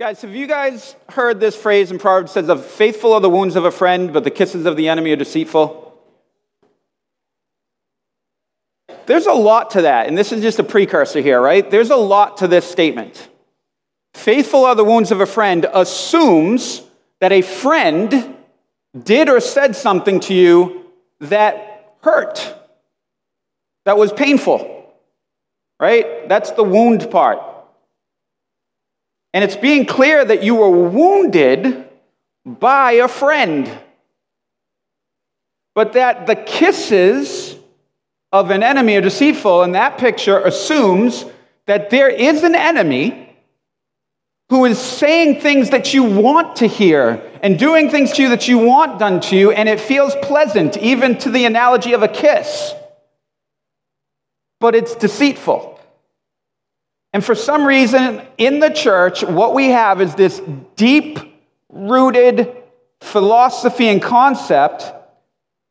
Guys, have you guys heard this phrase in Proverbs says, "Of faithful are the wounds of a friend, but the kisses of the enemy are deceitful"? There's a lot to that, and this is just a precursor here, right? There's a lot to this statement. Faithful are the wounds of a friend assumes that a friend did or said something to you that hurt, that was painful, right? That's the wound part. And it's being clear that you were wounded by a friend, but that the kisses of an enemy are deceitful, and that picture assumes that there is an enemy who is saying things that you want to hear and doing things to you that you want done to you, and it feels pleasant, even to the analogy of a kiss. But it's deceitful. And for some reason, in the church, what we have is this deep rooted philosophy and concept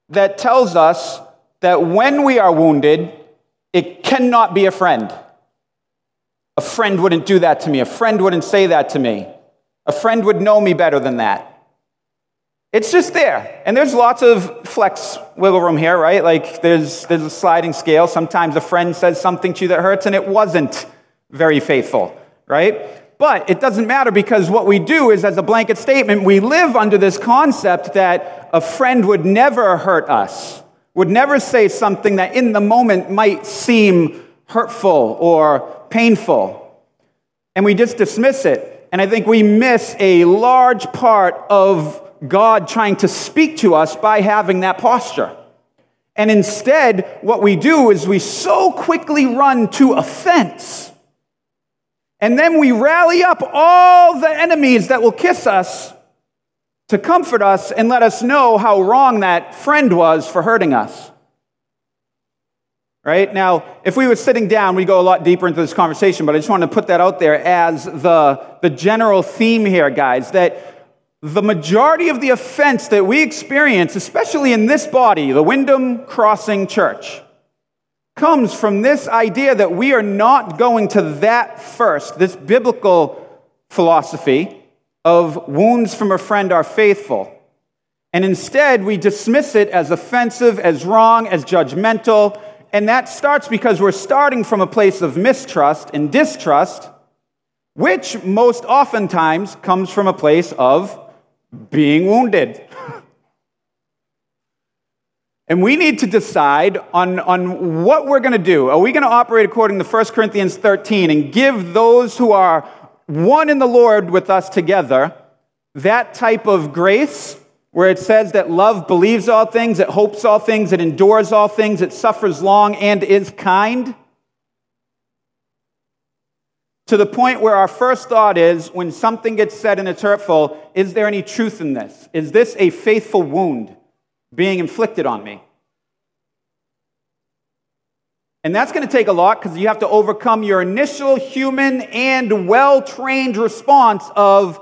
that tells us that when we are wounded, it cannot be a friend. A friend wouldn't do that to me. A friend wouldn't say that to me. A friend would know me better than that. It's just there. And there's lots of flex wiggle room here, right? Like there's, there's a sliding scale. Sometimes a friend says something to you that hurts and it wasn't very faithful, right? But it doesn't matter because what we do is, as a blanket statement, we live under this concept that a friend would never hurt us, would never say something that in the moment might seem hurtful or painful. And we just dismiss it. And I think we miss a large part of God trying to speak to us by having that posture. And instead, what we do is we so quickly run to offense. And then we rally up all the enemies that will kiss us to comfort us and let us know how wrong that friend was for hurting us. Right? Now, if we were sitting down, we'd go a lot deeper into this conversation, but I just wanted to put that out there as the, the general theme here, guys, that the majority of the offense that we experience, especially in this body, the Wyndham Crossing Church, comes from this idea that we are not going to that first, this biblical philosophy of wounds from a friend are faithful. And instead, we dismiss it as offensive, as wrong, as judgmental. And that starts because we're starting from a place of mistrust and distrust, which most oftentimes comes from a place of being wounded. And we need to decide on, on what we're going to do. Are we going to operate according to 1 Corinthians 13 and give those who are one in the Lord with us together that type of grace where it says that love believes all things, it hopes all things, it endures all things, it suffers long, and is kind? to the point where our first thought is when something gets said and it's hurtful, is there any truth in this? Is this a faithful wound being inflicted on me? And that's going to take a lot because you have to overcome your initial human and well trained response of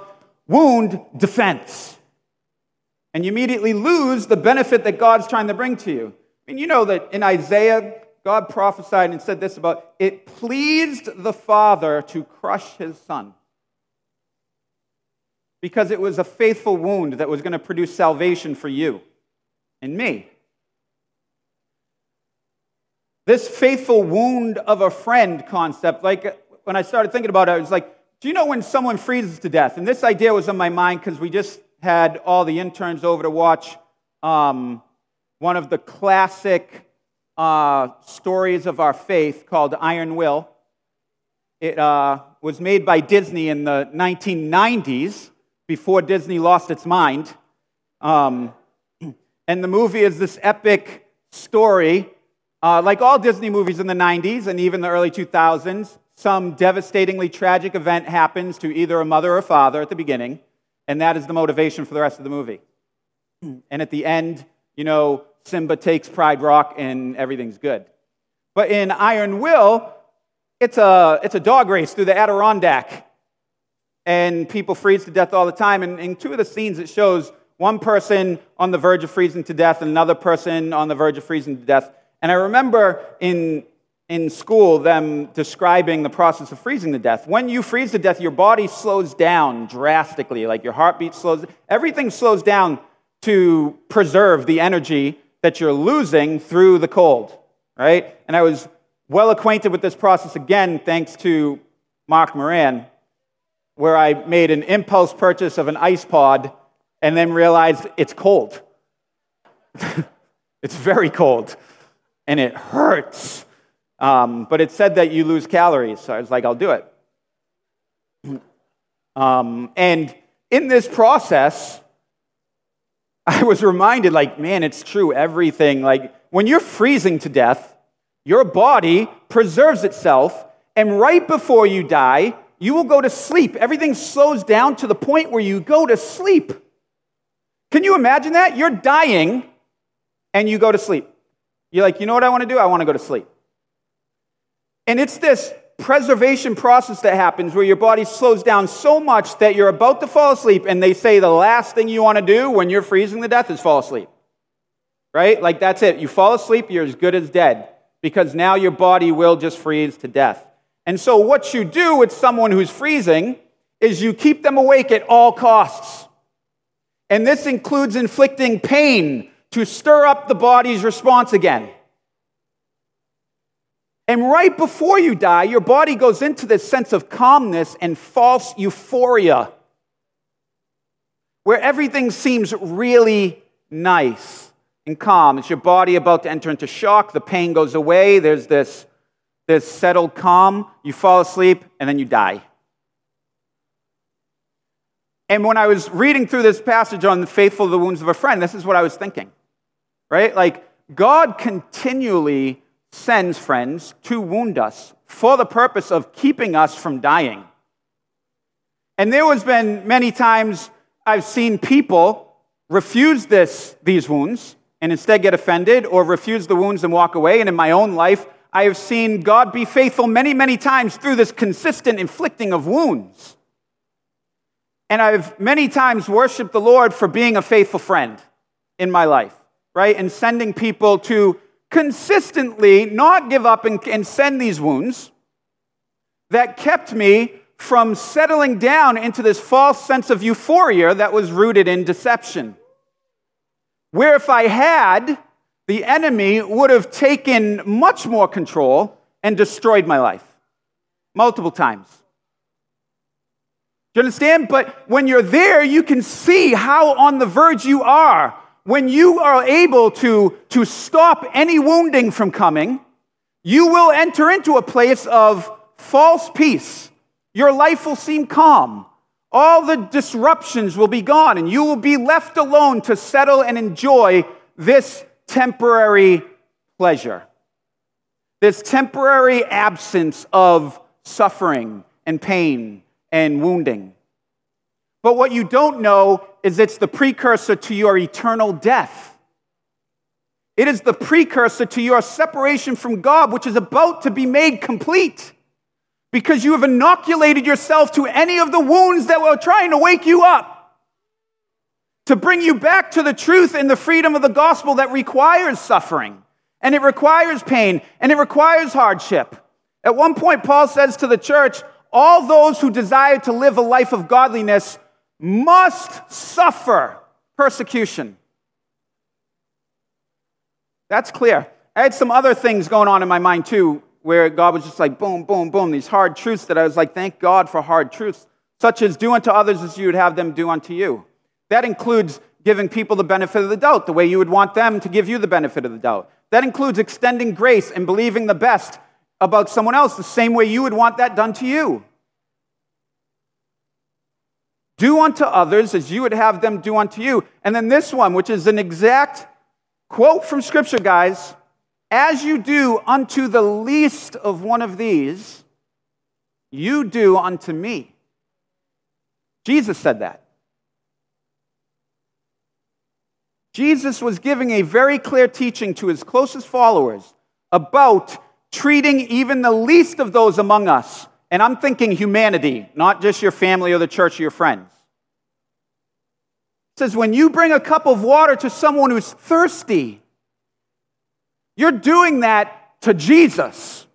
wound defense. And you immediately lose the benefit that God's trying to bring to you. I mean, you know that in Isaiah God prophesied and said this about it pleased the Father to crush his son because it was a faithful wound that was going to produce salvation for you and me. This faithful wound of a friend concept, like when I started thinking about it, I was like, do you know when someone freezes to death? And this idea was on my mind because we just had all the interns over to watch um, one of the classic uh, stories of our faith called Iron Will. It uh, was made by Disney in the 1990s, before Disney lost its mind. Um, and the movie is this epic story, uh, like all Disney movies in the 90s and even the early 2000s. Some devastatingly tragic event happens to either a mother or father at the beginning, and that is the motivation for the rest of the movie. And at the end, you know, Simba takes Pride Rock and everything's good. But in Iron Will, it's a, it's a dog race through the Adirondack. And people freeze to death all the time. And in two of the scenes, it shows one person on the verge of freezing to death and another person on the verge of freezing to death. And I remember in in school them describing the process of freezing to death. When you freeze to death, your body slows down drastically, like your heartbeat slows, everything slows down to preserve the energy that you're losing through the cold, right? And I was well acquainted with this process again thanks to Mark Moran, where I made an impulse purchase of an ice pod and then realized it's cold. it's very cold and it hurts. Um, but it said that you lose calories, so I was like, I'll do it. Um, and in this process, I was reminded, like, man, it's true, everything. Like, when you're freezing to death, your body preserves itself, and right before you die, you will go to sleep. Everything slows down to the point where you go to sleep. Can you imagine that? You're dying, and you go to sleep. You're like, you know what I want to do? I want to go to sleep. And it's this preservation process that happens where your body slows down so much that you're about to fall asleep, and they say the last thing you want to do when you're freezing to death is fall asleep. Right? Like that's it. You fall asleep, you're as good as dead because now your body will just freeze to death. And so, what you do with someone who's freezing is you keep them awake at all costs. And this includes inflicting pain to stir up the body's response again. And right before you die, your body goes into this sense of calmness and false euphoria, where everything seems really nice and calm. It's your body about to enter into shock. The pain goes away. There's this, this settled calm. You fall asleep, and then you die. And when I was reading through this passage on the faithful the wounds of a friend, this is what I was thinking right? Like, God continually sends friends to wound us for the purpose of keeping us from dying. And there has been many times I've seen people refuse this, these wounds and instead get offended or refuse the wounds and walk away. And in my own life, I have seen God be faithful many, many times through this consistent inflicting of wounds. And I've many times worshiped the Lord for being a faithful friend in my life right? And sending people to consistently not give up and, and send these wounds that kept me from settling down into this false sense of euphoria that was rooted in deception. Where if I had, the enemy would have taken much more control and destroyed my life multiple times. You understand? But when you're there, you can see how on the verge you are when you are able to, to stop any wounding from coming, you will enter into a place of false peace. Your life will seem calm. All the disruptions will be gone, and you will be left alone to settle and enjoy this temporary pleasure, this temporary absence of suffering and pain and wounding. But what you don't know is it's the precursor to your eternal death. It is the precursor to your separation from God, which is about to be made complete because you have inoculated yourself to any of the wounds that were trying to wake you up, to bring you back to the truth and the freedom of the gospel that requires suffering, and it requires pain, and it requires hardship. At one point, Paul says to the church, All those who desire to live a life of godliness must suffer persecution. That's clear. I had some other things going on in my mind too, where God was just like, boom, boom, boom, these hard truths that I was like, thank God for hard truths, such as do unto others as you would have them do unto you. That includes giving people the benefit of the doubt, the way you would want them to give you the benefit of the doubt. That includes extending grace and believing the best about someone else, the same way you would want that done to you. Do unto others as you would have them do unto you. And then this one, which is an exact quote from Scripture, guys as you do unto the least of one of these, you do unto me. Jesus said that. Jesus was giving a very clear teaching to his closest followers about treating even the least of those among us and I'm thinking humanity, not just your family or the church or your friends. It says, when you bring a cup of water to someone who's thirsty, you're doing that to Jesus.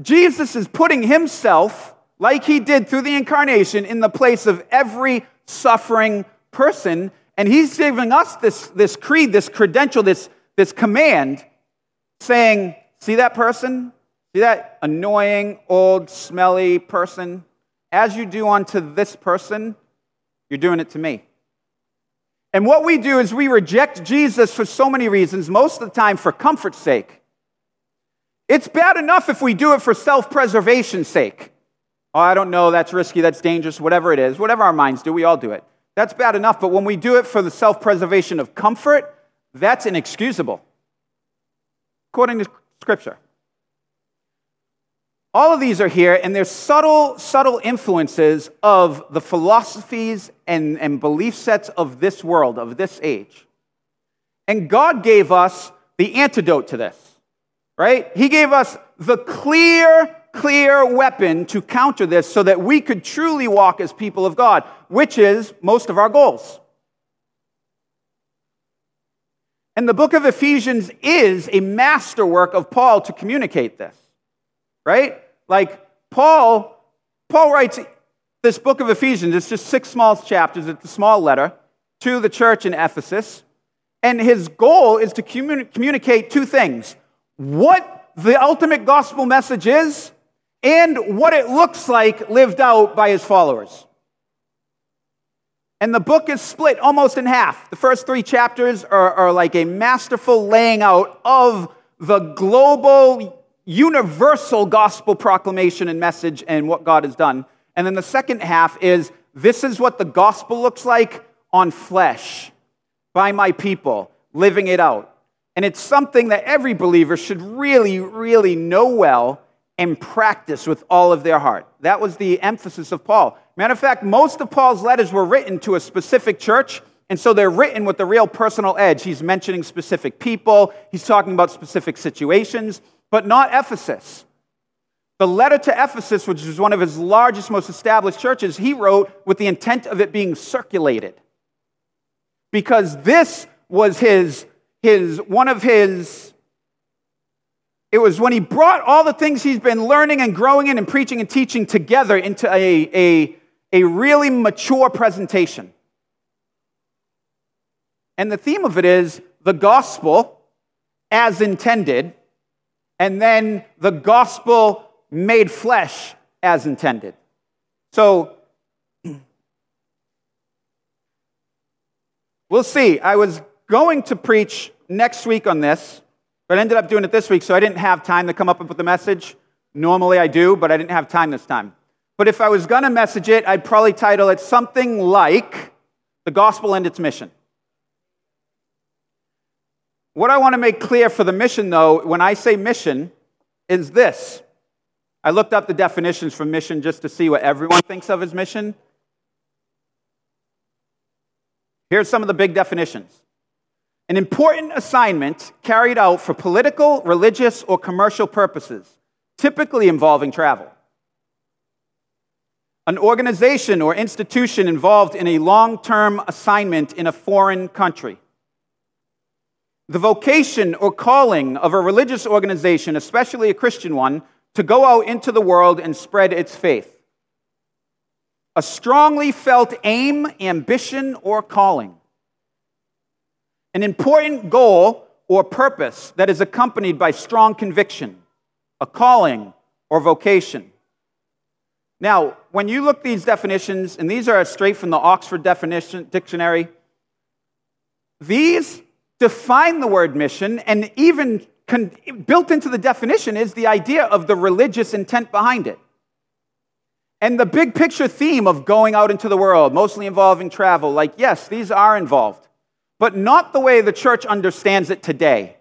Jesus is putting himself, like he did through the incarnation, in the place of every suffering person. And he's giving us this, this creed, this credential, this, this command, saying, See that person? See that annoying, old, smelly person? As you do unto this person, you're doing it to me. And what we do is we reject Jesus for so many reasons, most of the time for comfort's sake. It's bad enough if we do it for self preservation's sake. Oh, I don't know, that's risky, that's dangerous, whatever it is, whatever our minds do, we all do it. That's bad enough, but when we do it for the self preservation of comfort, that's inexcusable, according to Scripture. All of these are here, and they're subtle, subtle influences of the philosophies and, and belief sets of this world, of this age. And God gave us the antidote to this, right? He gave us the clear, clear weapon to counter this so that we could truly walk as people of God, which is most of our goals. And the book of Ephesians is a masterwork of Paul to communicate this, right? Like Paul, Paul writes this book of Ephesians, it's just six small chapters, it's a small letter to the church in Ephesus. And his goal is to communi- communicate two things what the ultimate gospel message is, and what it looks like lived out by his followers. And the book is split almost in half. The first three chapters are, are like a masterful laying out of the global universal gospel proclamation and message and what God has done. And then the second half is this is what the gospel looks like on flesh by my people, living it out. And it's something that every believer should really, really know well and practice with all of their heart. That was the emphasis of Paul. Matter of fact, most of Paul's letters were written to a specific church, and so they're written with a real personal edge. He's mentioning specific people, he's talking about specific situations but not Ephesus. The letter to Ephesus, which was one of his largest, most established churches, he wrote with the intent of it being circulated. Because this was his, his one of his, it was when he brought all the things he's been learning and growing in and preaching and teaching together into a, a, a really mature presentation. And the theme of it is the gospel as intended and then the gospel made flesh as intended. So, we'll see. I was going to preach next week on this, but I ended up doing it this week, so I didn't have time to come up with the message. Normally I do, but I didn't have time this time. But if I was going to message it, I'd probably title it something like The Gospel and Its Mission. What I want to make clear for the mission, though, when I say mission, is this. I looked up the definitions for mission just to see what everyone thinks of as mission. Here's some of the big definitions an important assignment carried out for political, religious, or commercial purposes, typically involving travel. An organization or institution involved in a long term assignment in a foreign country the vocation or calling of a religious organization, especially a Christian one, to go out into the world and spread its faith. A strongly felt aim, ambition, or calling. An important goal or purpose that is accompanied by strong conviction, a calling or vocation. Now, when you look these definitions, and these are straight from the Oxford Definition Dictionary, these define the word mission, and even con- built into the definition is the idea of the religious intent behind it. And the big picture theme of going out into the world, mostly involving travel, like, yes, these are involved, but not the way the church understands it today.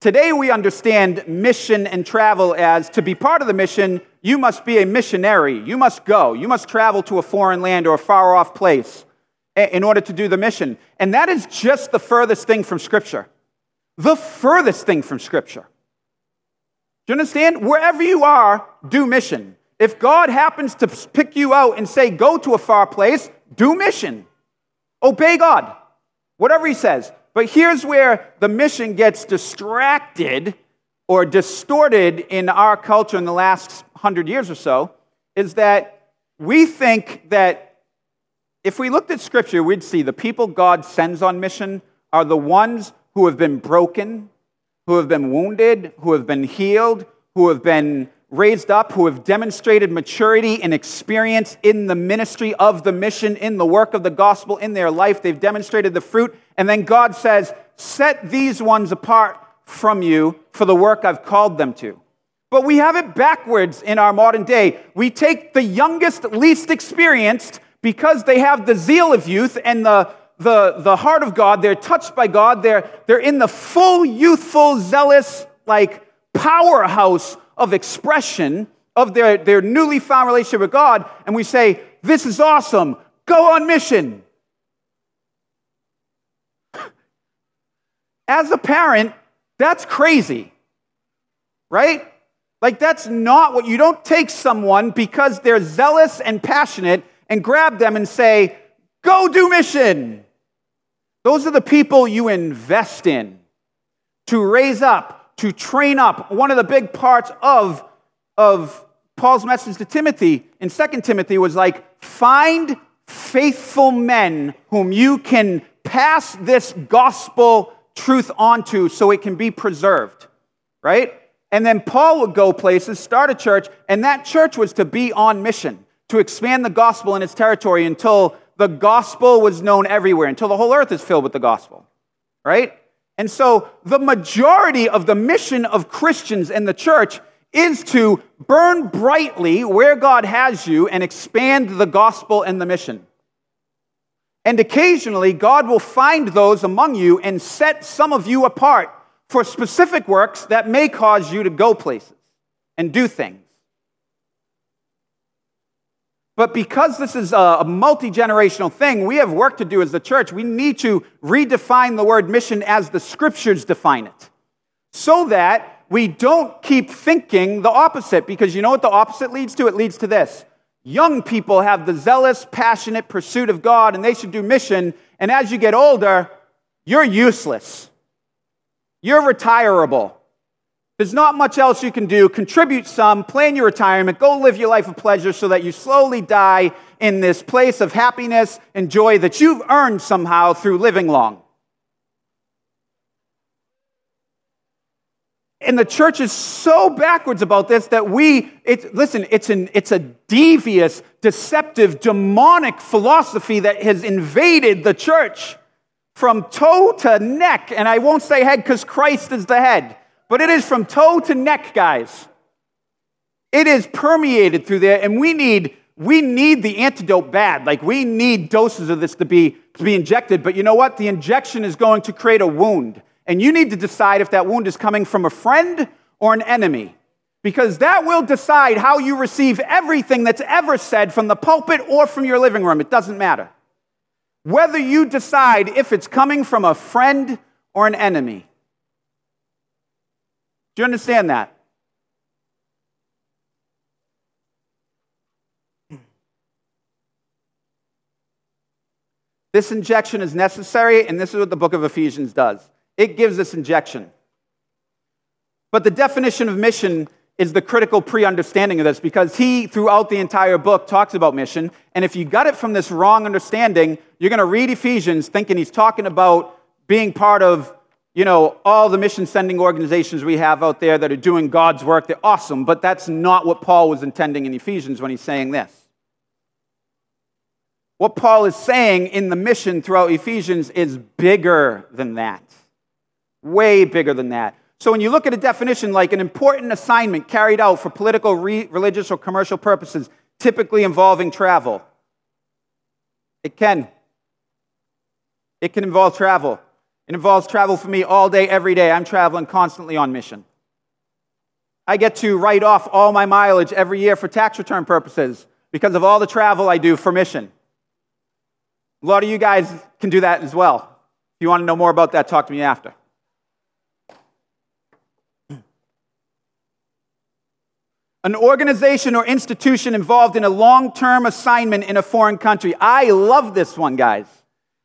Today, we understand mission and travel as to be part of the mission, you must be a missionary. You must go. You must travel to a foreign land or a far off place in order to do the mission. And that is just the furthest thing from Scripture. The furthest thing from Scripture. Do you understand? Wherever you are, do mission. If God happens to pick you out and say, go to a far place, do mission. Obey God, whatever He says. But here's where the mission gets distracted or distorted in our culture in the last hundred years or so is that we think that if we looked at Scripture, we'd see the people God sends on mission are the ones who have been broken, who have been wounded, who have been healed, who have been raised up, who have demonstrated maturity and experience in the ministry of the mission, in the work of the gospel, in their life. They've demonstrated the fruit. And then God says, Set these ones apart from you for the work I've called them to. But we have it backwards in our modern day. We take the youngest, least experienced, because they have the zeal of youth and the, the, the heart of God. They're touched by God. They're, they're in the full, youthful, zealous, like powerhouse of expression of their, their newly found relationship with God. And we say, This is awesome. Go on mission. As a parent, that's crazy, right? Like, that's not what you don't take someone because they're zealous and passionate and grab them and say, Go do mission. Those are the people you invest in to raise up, to train up. One of the big parts of, of Paul's message to Timothy in 2 Timothy was like, find faithful men whom you can pass this gospel truth onto so it can be preserved, right? And then Paul would go places, start a church, and that church was to be on mission to expand the gospel in its territory until the gospel was known everywhere, until the whole earth is filled with the gospel, right? And so the majority of the mission of Christians in the church is to burn brightly where God has you and expand the gospel and the mission. And occasionally, God will find those among you and set some of you apart for specific works that may cause you to go places and do things. But because this is a multi generational thing, we have work to do as the church. We need to redefine the word mission as the scriptures define it so that we don't keep thinking the opposite. Because you know what the opposite leads to? It leads to this young people have the zealous, passionate pursuit of God and they should do mission. And as you get older, you're useless, you're retirable. There's not much else you can do. Contribute some, plan your retirement, go live your life of pleasure so that you slowly die in this place of happiness and joy that you've earned somehow through living long. And the church is so backwards about this that we, it, listen, it's, an, it's a devious, deceptive, demonic philosophy that has invaded the church from toe to neck. And I won't say head because Christ is the head but it is from toe to neck, guys. It is permeated through there, and we need we need the antidote bad. Like we need doses of this to be to be injected. But you know what? The injection is going to create a wound, and you need to decide if that wound is coming from a friend or an enemy. Because that will decide how you receive everything that's ever said from the pulpit or from your living room. It doesn't matter. Whether you decide if it's coming from a friend or an enemy. Do you understand that? This injection is necessary, and this is what the book of Ephesians does it gives this injection. But the definition of mission is the critical pre understanding of this because he, throughout the entire book, talks about mission. And if you got it from this wrong understanding, you're going to read Ephesians thinking he's talking about being part of you know, all the mission sending organizations we have out there that are doing God's work, they're awesome, but that's not what Paul was intending in Ephesians when he's saying this. What Paul is saying in the mission throughout Ephesians is bigger than that, way bigger than that. So when you look at a definition like an important assignment carried out for political, re- religious, or commercial purposes, typically involving travel, it can. It can involve travel. It involves travel for me all day, every day. I'm traveling constantly on mission. I get to write off all my mileage every year for tax return purposes because of all the travel I do for mission. A lot of you guys can do that as well. If you want to know more about that, talk to me after. An organization or institution involved in a long term assignment in a foreign country. I love this one, guys.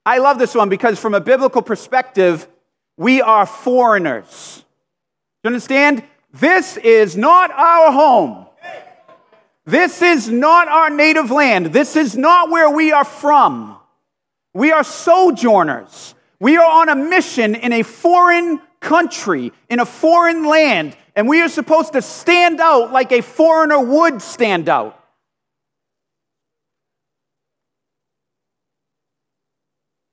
I love this one because, from a biblical perspective, we are foreigners. You understand? This is not our home. This is not our native land. This is not where we are from. We are sojourners. We are on a mission in a foreign country, in a foreign land, and we are supposed to stand out like a foreigner would stand out.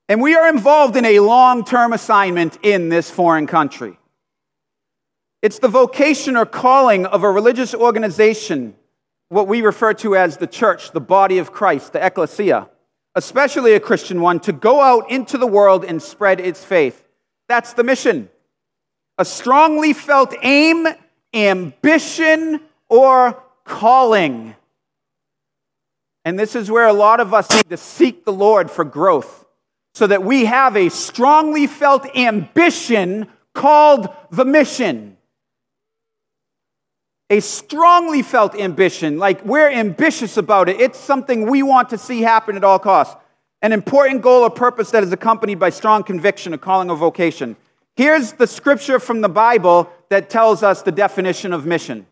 And we are involved in a long term assignment in this foreign country. It's the vocation or calling of a religious organization, what we refer to as the church, the body of Christ, the ecclesia, especially a Christian one, to go out into the world and spread its faith. That's the mission. A strongly felt aim, ambition, or calling. And this is where a lot of us need to seek the Lord for growth so that we have a strongly felt ambition called the mission a strongly felt ambition, like we're ambitious about it. It's something we want to see happen at all costs. An important goal or purpose that is accompanied by strong conviction, a calling or vocation. Here's the scripture from the Bible that tells us the definition of mission.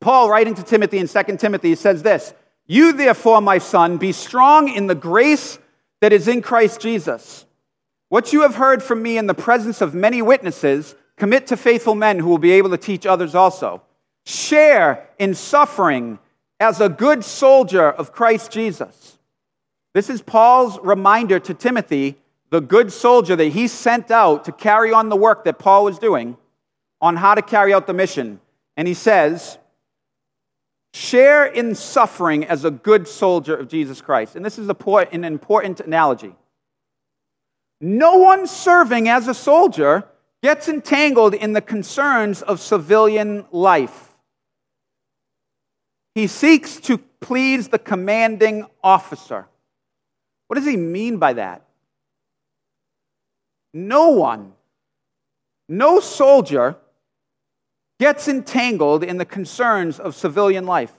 Paul, writing to Timothy in 2 Timothy, says this You, therefore, my son, be strong in the grace that is in Christ Jesus. What you have heard from me in the presence of many witnesses, Commit to faithful men who will be able to teach others also. Share in suffering as a good soldier of Christ Jesus. This is Paul's reminder to Timothy, the good soldier that he sent out to carry on the work that Paul was doing, on how to carry out the mission. And he says, Share in suffering as a good soldier of Jesus Christ. And this is an important analogy. No one serving as a soldier gets entangled in the concerns of civilian life. He seeks to please the commanding officer. What does he mean by that? No one, no soldier gets entangled in the concerns of civilian life.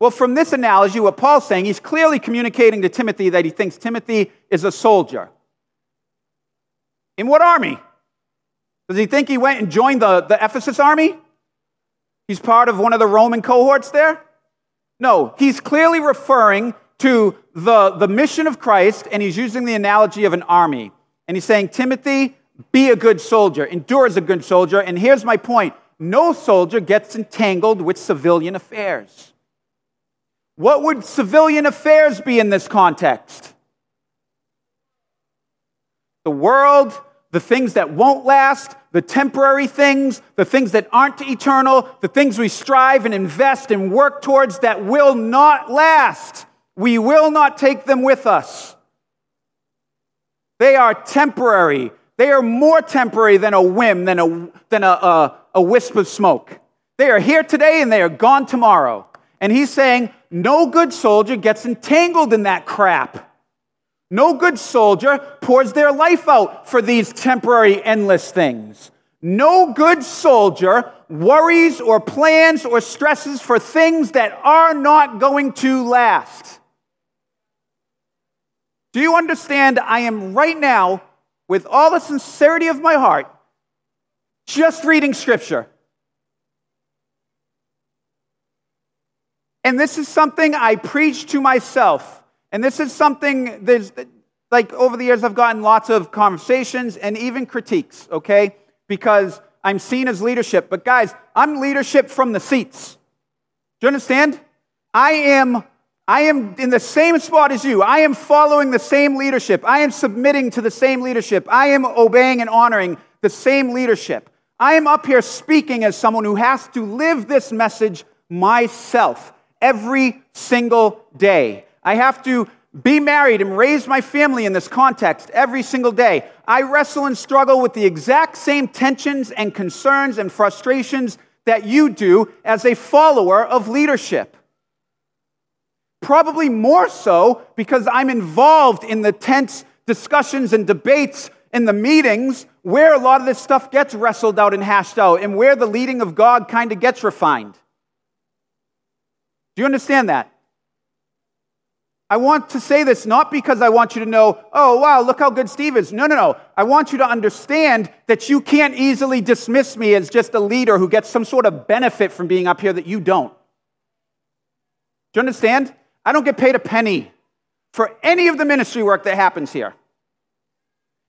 Well, from this analogy, what Paul's saying, he's clearly communicating to Timothy that he thinks Timothy is a soldier. In what army? Does he think he went and joined the, the Ephesus army? He's part of one of the Roman cohorts there? No, he's clearly referring to the, the mission of Christ, and he's using the analogy of an army. And he's saying, Timothy, be a good soldier, endure as a good soldier. And here's my point no soldier gets entangled with civilian affairs. What would civilian affairs be in this context? The world, the things that won't last, the temporary things, the things that aren't eternal, the things we strive and invest and work towards that will not last. We will not take them with us. They are temporary. They are more temporary than a whim, than a, than a, a, a wisp of smoke. They are here today and they are gone tomorrow. And he's saying, no good soldier gets entangled in that crap. No good soldier pours their life out for these temporary, endless things. No good soldier worries or plans or stresses for things that are not going to last. Do you understand? I am right now, with all the sincerity of my heart, just reading scripture. And this is something I preach to myself. And this is something there's like over the years I've gotten lots of conversations and even critiques, okay? Because I'm seen as leadership. But guys, I'm leadership from the seats. Do you understand? I am I am in the same spot as you. I am following the same leadership. I am submitting to the same leadership. I am obeying and honoring the same leadership. I am up here speaking as someone who has to live this message myself every single day. I have to be married and raise my family in this context every single day. I wrestle and struggle with the exact same tensions and concerns and frustrations that you do as a follower of leadership. Probably more so because I'm involved in the tense discussions and debates in the meetings where a lot of this stuff gets wrestled out and hashed out and where the leading of God kind of gets refined. Do you understand that? I want to say this not because I want you to know, oh, wow, look how good Steve is. No, no, no. I want you to understand that you can't easily dismiss me as just a leader who gets some sort of benefit from being up here that you don't. Do you understand? I don't get paid a penny for any of the ministry work that happens here.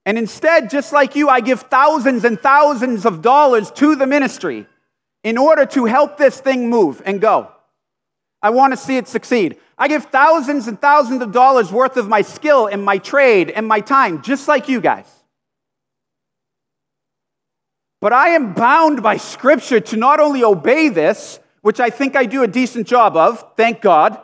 And instead, just like you, I give thousands and thousands of dollars to the ministry in order to help this thing move and go. I want to see it succeed. I give thousands and thousands of dollars worth of my skill and my trade and my time, just like you guys. But I am bound by Scripture to not only obey this, which I think I do a decent job of, thank God,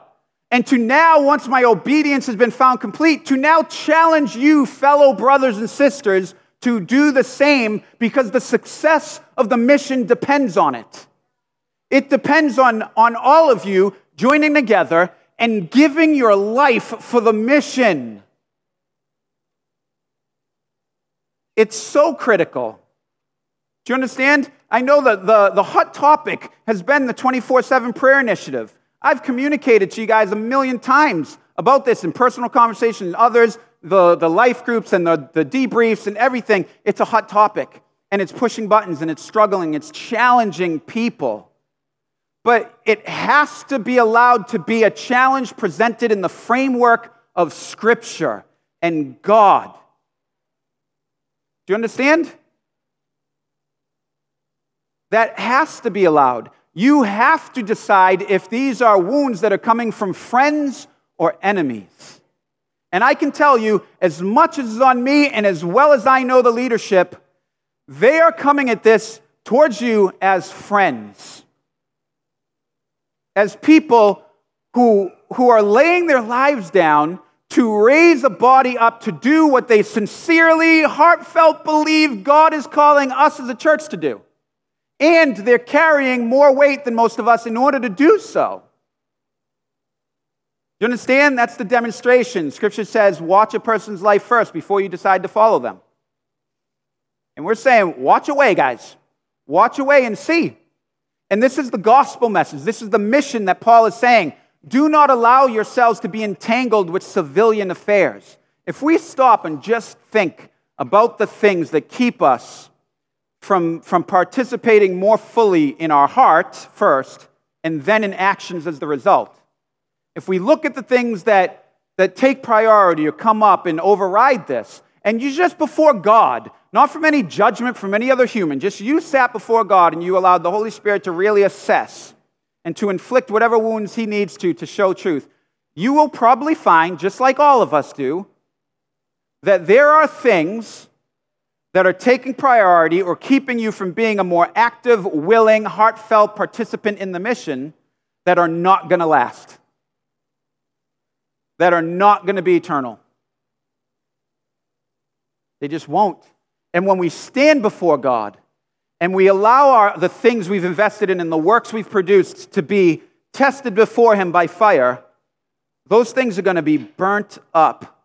and to now, once my obedience has been found complete, to now challenge you, fellow brothers and sisters, to do the same because the success of the mission depends on it. It depends on, on all of you joining together and giving your life for the mission. It's so critical. Do you understand? I know that the, the hot topic has been the 24 7 prayer initiative. I've communicated to you guys a million times about this in personal conversations and others, the, the life groups and the, the debriefs and everything. It's a hot topic, and it's pushing buttons, and it's struggling, it's challenging people but it has to be allowed to be a challenge presented in the framework of Scripture and God. Do you understand? That has to be allowed. You have to decide if these are wounds that are coming from friends or enemies. And I can tell you, as much as is on me and as well as I know the leadership, they are coming at this towards you as friends as people who, who are laying their lives down to raise a body up to do what they sincerely, heartfelt believe God is calling us as a church to do. And they're carrying more weight than most of us in order to do so. You understand? That's the demonstration. Scripture says, watch a person's life first before you decide to follow them. And we're saying, watch away, guys. Watch away and see. And this is the gospel message. This is the mission that Paul is saying. Do not allow yourselves to be entangled with civilian affairs. If we stop and just think about the things that keep us from, from participating more fully in our heart first and then in actions as the result, if we look at the things that, that take priority or come up and override this, and you just before God, not from any judgment from any other human, just you sat before God and you allowed the Holy Spirit to really assess and to inflict whatever wounds He needs to to show truth, you will probably find, just like all of us do, that there are things that are taking priority or keeping you from being a more active, willing, heartfelt participant in the mission that are not going to last, that are not going to be eternal. They just won't. And when we stand before God and we allow our, the things we've invested in and the works we've produced to be tested before Him by fire, those things are going to be burnt up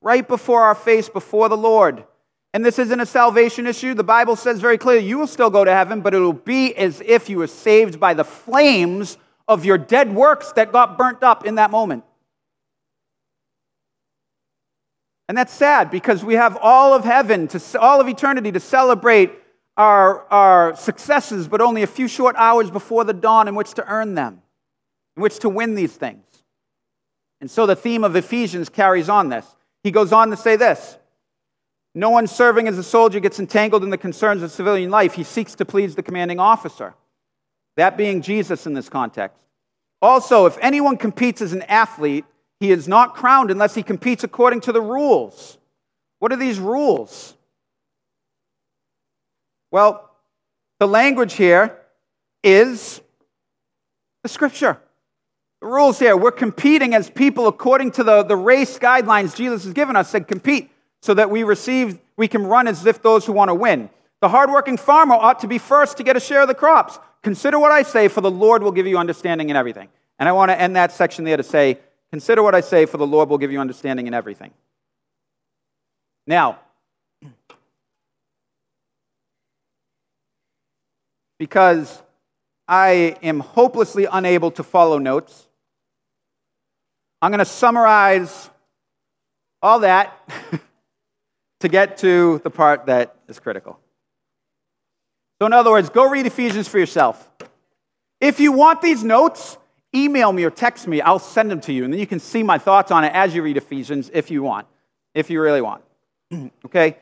right before our face, before the Lord. And this isn't a salvation issue. The Bible says very clearly you will still go to heaven, but it will be as if you were saved by the flames of your dead works that got burnt up in that moment. And that's sad because we have all of heaven, to, all of eternity to celebrate our, our successes, but only a few short hours before the dawn in which to earn them, in which to win these things. And so the theme of Ephesians carries on this. He goes on to say this No one serving as a soldier gets entangled in the concerns of civilian life. He seeks to please the commanding officer, that being Jesus in this context. Also, if anyone competes as an athlete, he is not crowned unless he competes according to the rules. What are these rules? Well, the language here is the scripture. The rules here, we're competing as people according to the, the race guidelines Jesus has given us, said compete so that we receive, we can run as if those who want to win. The hardworking farmer ought to be first to get a share of the crops. Consider what I say, for the Lord will give you understanding in everything. And I want to end that section there to say, Consider what I say, for the Lord will give you understanding in everything. Now, because I am hopelessly unable to follow notes, I'm going to summarize all that to get to the part that is critical. So, in other words, go read Ephesians for yourself. If you want these notes, email me or text me. I'll send them to you, and then you can see my thoughts on it as you read Ephesians if you want, if you really want. okay?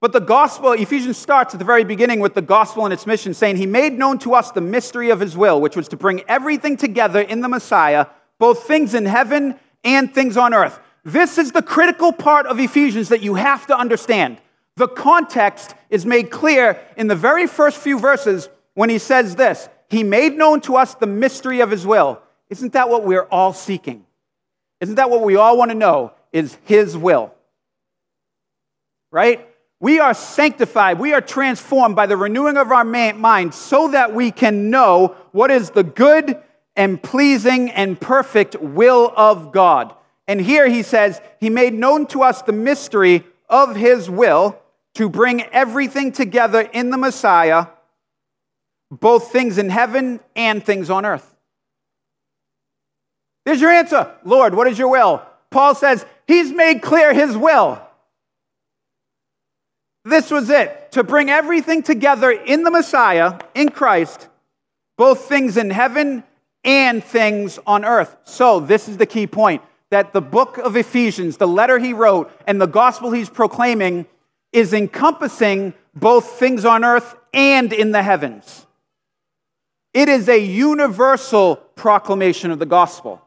But the gospel, Ephesians starts at the very beginning with the gospel and its mission, saying, He made known to us the mystery of His will, which was to bring everything together in the Messiah, both things in heaven and things on earth. This is the critical part of Ephesians that you have to understand. The context is made clear in the very first few verses when he says this He made known to us the mystery of his will. Isn't that what we're all seeking? Isn't that what we all want to know? Is his will. Right? We are sanctified, we are transformed by the renewing of our mind so that we can know what is the good and pleasing and perfect will of God. And here he says, He made known to us the mystery of His will to bring everything together in the Messiah, both things in heaven and things on earth. There's your answer. Lord, what is your will? Paul says, He's made clear His will. This was it to bring everything together in the Messiah, in Christ, both things in heaven and things on earth. So, this is the key point that the book of Ephesians, the letter he wrote, and the gospel he's proclaiming is encompassing both things on earth and in the heavens. It is a universal proclamation of the gospel.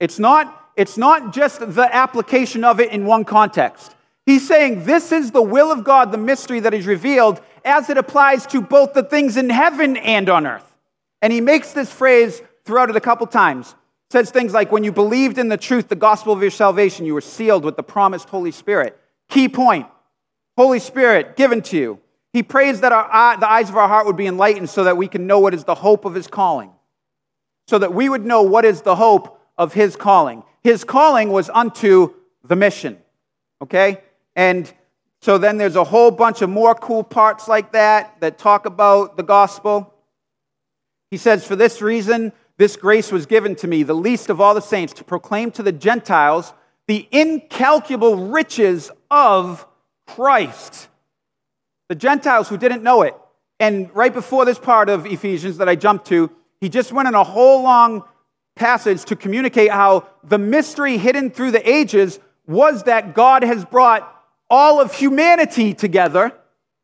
It's not, it's not just the application of it in one context. He's saying this is the will of God, the mystery that is revealed as it applies to both the things in heaven and on earth. And he makes this phrase throughout it a couple times says things like, when you believed in the truth, the gospel of your salvation, you were sealed with the promised Holy Spirit. Key point Holy Spirit given to you. He prays that our, the eyes of our heart would be enlightened so that we can know what is the hope of his calling, so that we would know what is the hope of his calling. His calling was unto the mission. Okay? And so then there's a whole bunch of more cool parts like that that talk about the gospel. He says, For this reason, this grace was given to me, the least of all the saints, to proclaim to the Gentiles the incalculable riches of Christ. The Gentiles who didn't know it. And right before this part of Ephesians that I jumped to, he just went in a whole long passage to communicate how the mystery hidden through the ages was that God has brought all of humanity together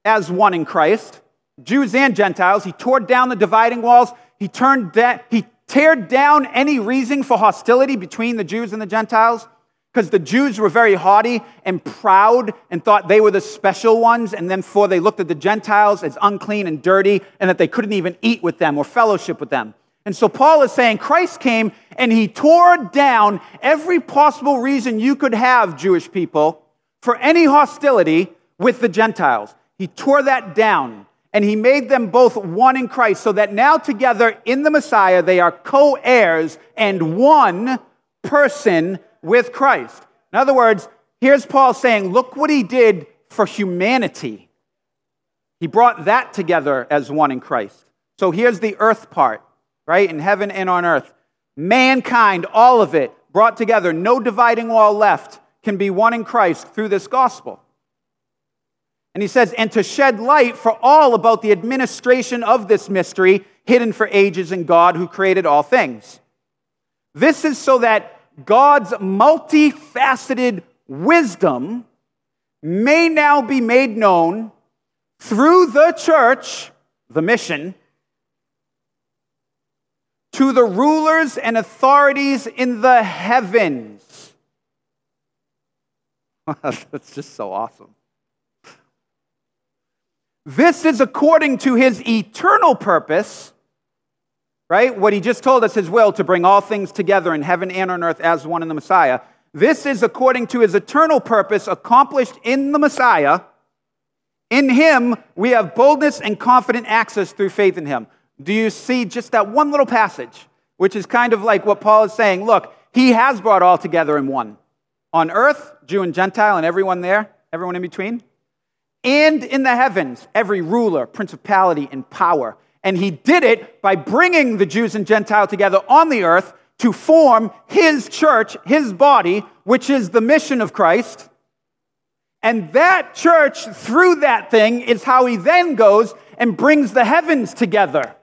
as one in Christ, Jews and Gentiles. He tore down the dividing walls. He turned that, he tear down any reason for hostility between the Jews and the Gentiles? Because the Jews were very haughty and proud and thought they were the special ones, and then for they looked at the Gentiles as unclean and dirty, and that they couldn't even eat with them or fellowship with them. And so Paul is saying Christ came and he tore down every possible reason you could have, Jewish people, for any hostility with the Gentiles. He tore that down and he made them both one in Christ, so that now together in the Messiah they are co heirs and one person with Christ. In other words, here's Paul saying, Look what he did for humanity. He brought that together as one in Christ. So here's the earth part, right? In heaven and on earth. Mankind, all of it, brought together, no dividing wall left, can be one in Christ through this gospel. And he says, and to shed light for all about the administration of this mystery hidden for ages in God who created all things. This is so that God's multifaceted wisdom may now be made known through the church, the mission, to the rulers and authorities in the heavens. That's just so awesome. This is according to his eternal purpose, right? What he just told us, his will, to bring all things together in heaven and on earth as one in the Messiah. This is according to his eternal purpose accomplished in the Messiah. In him, we have boldness and confident access through faith in him. Do you see just that one little passage, which is kind of like what Paul is saying? Look, he has brought all together in one. On earth, Jew and Gentile, and everyone there, everyone in between and in the heavens, every ruler, principality, and power. And he did it by bringing the Jews and Gentile together on the earth to form his church, his body, which is the mission of Christ. And that church, through that thing, is how he then goes and brings the heavens together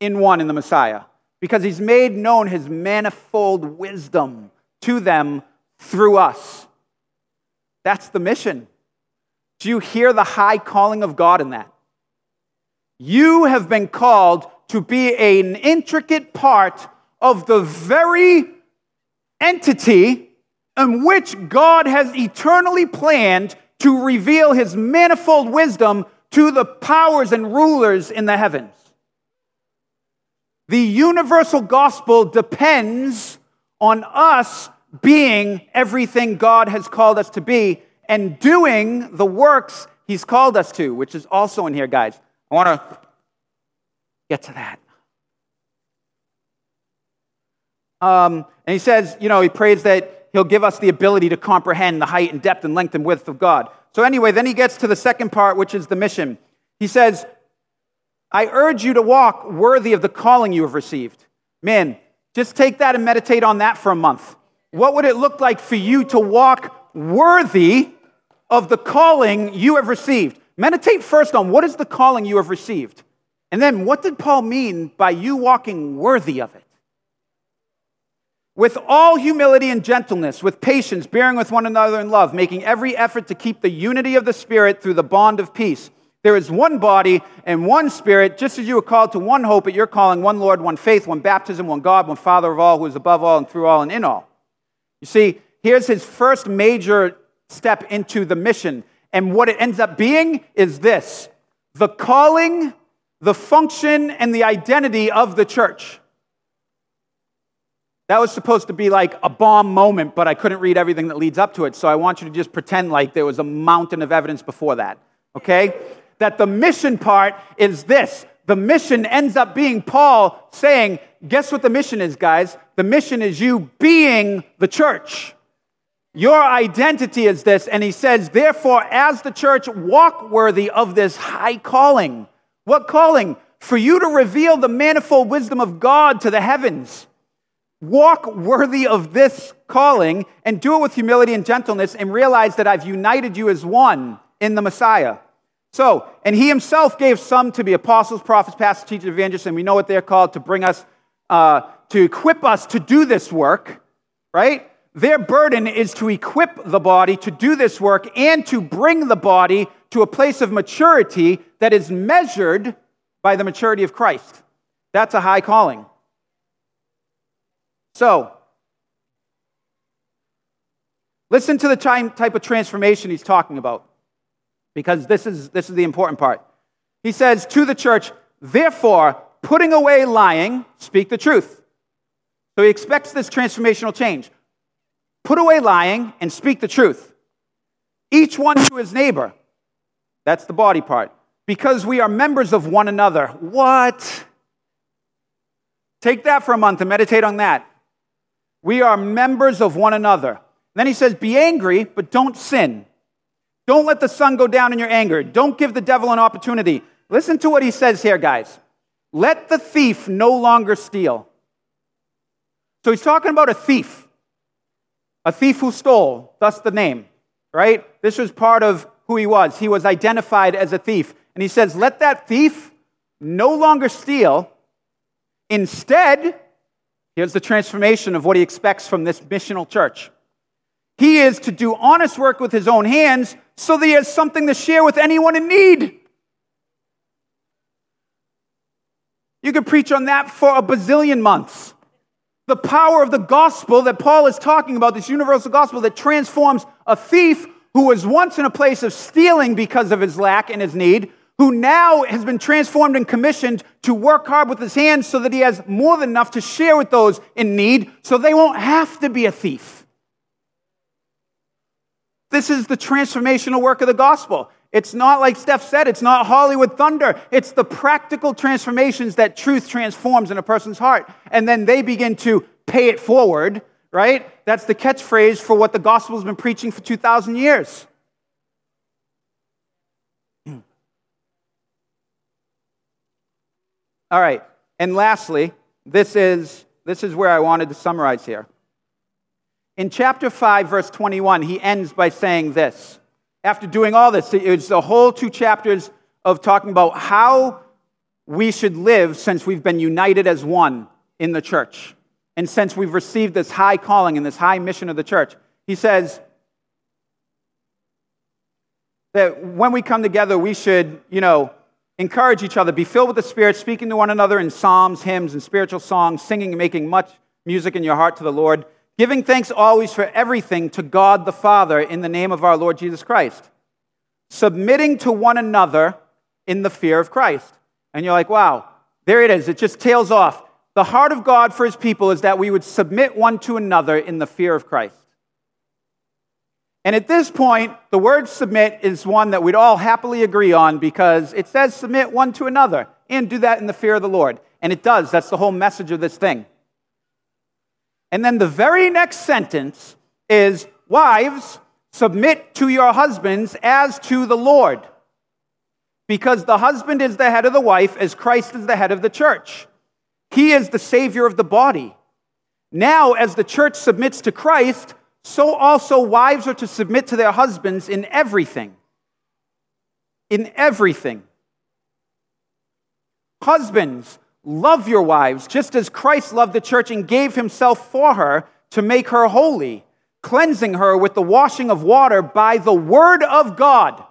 in one in the Messiah. Because he's made known his manifold wisdom to them through us. That's the mission. Do you hear the high calling of God in that? You have been called to be an intricate part of the very entity in which God has eternally planned to reveal his manifold wisdom to the powers and rulers in the heavens. The universal gospel depends on us being everything God has called us to be and doing the works he's called us to, which is also in here, guys. I want to get to that. Um, and he says, you know, he prays that he'll give us the ability to comprehend the height and depth and length and width of God. So, anyway, then he gets to the second part, which is the mission. He says, I urge you to walk worthy of the calling you have received. Man, just take that and meditate on that for a month. What would it look like for you to walk worthy of the calling you have received? Meditate first on what is the calling you have received. And then what did Paul mean by you walking worthy of it? With all humility and gentleness, with patience, bearing with one another in love, making every effort to keep the unity of the Spirit through the bond of peace. There is one body and one Spirit, just as you were called to one hope at your calling, one Lord, one faith, one baptism, one God, one Father of all, who is above all and through all and in all. You see, here's his first major step into the mission. And what it ends up being is this the calling, the function, and the identity of the church. That was supposed to be like a bomb moment, but I couldn't read everything that leads up to it. So I want you to just pretend like there was a mountain of evidence before that. Okay? that the mission part is this. The mission ends up being Paul saying, Guess what the mission is, guys? The mission is you being the church. Your identity is this. And he says, Therefore, as the church, walk worthy of this high calling. What calling? For you to reveal the manifold wisdom of God to the heavens. Walk worthy of this calling and do it with humility and gentleness and realize that I've united you as one in the Messiah. So, and he himself gave some to be apostles, prophets, pastors, teachers, evangelists, and we know what they're called to bring us, uh, to equip us to do this work, right? Their burden is to equip the body to do this work and to bring the body to a place of maturity that is measured by the maturity of Christ. That's a high calling. So, listen to the type of transformation he's talking about because this is, this is the important part. He says to the church, therefore, putting away lying, speak the truth. So he expects this transformational change. Put away lying and speak the truth. Each one to his neighbor. That's the body part. Because we are members of one another. What? Take that for a month and meditate on that. We are members of one another. Then he says, Be angry, but don't sin. Don't let the sun go down in your anger. Don't give the devil an opportunity. Listen to what he says here, guys. Let the thief no longer steal. So he's talking about a thief, a thief who stole, thus the name, right? This was part of who he was. He was identified as a thief. And he says, Let that thief no longer steal. Instead, here's the transformation of what he expects from this missional church. He is to do honest work with his own hands so that he has something to share with anyone in need. You could preach on that for a bazillion months. The power of the gospel that Paul is talking about, this universal gospel that transforms a thief who was once in a place of stealing because of his lack and his need, who now has been transformed and commissioned to work hard with his hands so that he has more than enough to share with those in need so they won't have to be a thief. This is the transformational work of the gospel. It's not like Steph said, it's not Hollywood thunder. It's the practical transformations that truth transforms in a person's heart. And then they begin to pay it forward, right? That's the catchphrase for what the gospel has been preaching for 2,000 years. All right. And lastly, this is this is where I wanted to summarize here. In chapter 5, verse 21, he ends by saying this. After doing all this, it's the whole two chapters of talking about how we should live since we've been united as one in the church and since we've received this high calling and this high mission of the church. He says that when we come together, we should, you know, encourage each other, be filled with the Spirit, speaking to one another in psalms, hymns, and spiritual songs, singing and making much music in your heart to the Lord, giving thanks always for everything to God the Father in the name of our Lord Jesus Christ, submitting to one another in the fear of Christ. And you're like, wow, there it is. It just tails off. The heart of God for his people is that we would submit one to another in the fear of Christ. And at this point, the word submit is one that we'd all happily agree on because it says submit one to another and do that in the fear of the Lord. And it does. That's the whole message of this thing. And then the very next sentence is Wives, submit to your husbands as to the Lord. Because the husband is the head of the wife, as Christ is the head of the church. He is the Savior of the body. Now, as the church submits to Christ, so also wives are to submit to their husbands in everything. In everything. Husbands, love your wives, just as Christ loved the church and gave himself for her to make her holy, cleansing her with the washing of water by the word of God.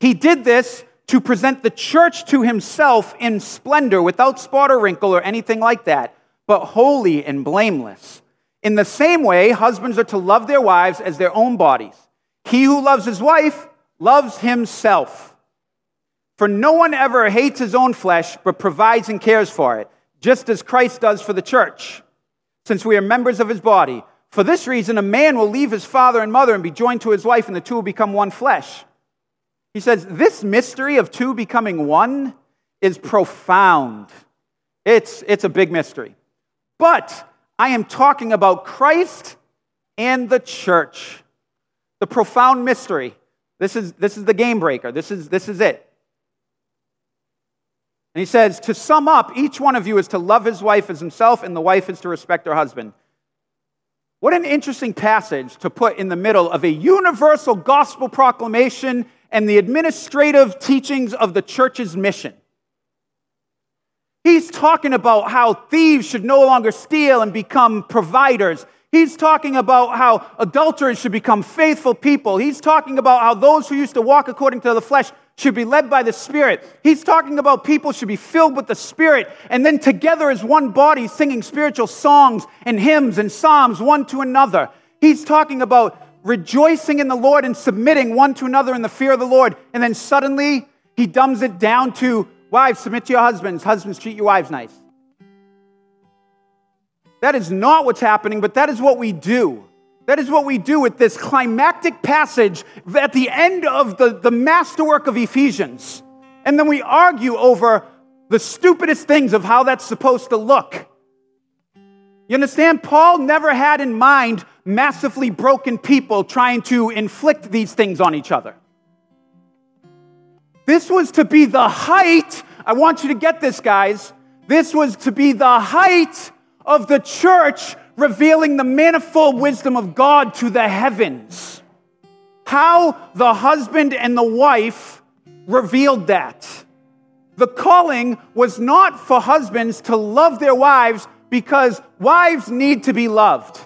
He did this to present the church to himself in splendor, without spot or wrinkle or anything like that, but holy and blameless. In the same way, husbands are to love their wives as their own bodies. He who loves his wife loves himself. For no one ever hates his own flesh, but provides and cares for it, just as Christ does for the church, since we are members of his body. For this reason, a man will leave his father and mother and be joined to his wife, and the two will become one flesh. He says, This mystery of two becoming one is profound. It's, it's a big mystery. But I am talking about Christ and the church. The profound mystery. This is, this is the game breaker. This is, this is it. And he says, to sum up, each one of you is to love his wife as himself, and the wife is to respect her husband. What an interesting passage to put in the middle of a universal gospel proclamation and the administrative teachings of the church's mission. He's talking about how thieves should no longer steal and become providers. He's talking about how adulterers should become faithful people. He's talking about how those who used to walk according to the flesh should be led by the Spirit. He's talking about people should be filled with the Spirit and then together as one body singing spiritual songs and hymns and psalms one to another. He's talking about rejoicing in the Lord and submitting one to another in the fear of the Lord. And then suddenly he dumbs it down to Wives, submit to your husbands. Husbands, treat your wives nice. That is not what's happening, but that is what we do. That is what we do with this climactic passage at the end of the, the masterwork of Ephesians. And then we argue over the stupidest things of how that's supposed to look. You understand? Paul never had in mind massively broken people trying to inflict these things on each other. This was to be the height. I want you to get this, guys. This was to be the height of the church revealing the manifold wisdom of God to the heavens. How the husband and the wife revealed that. The calling was not for husbands to love their wives because wives need to be loved.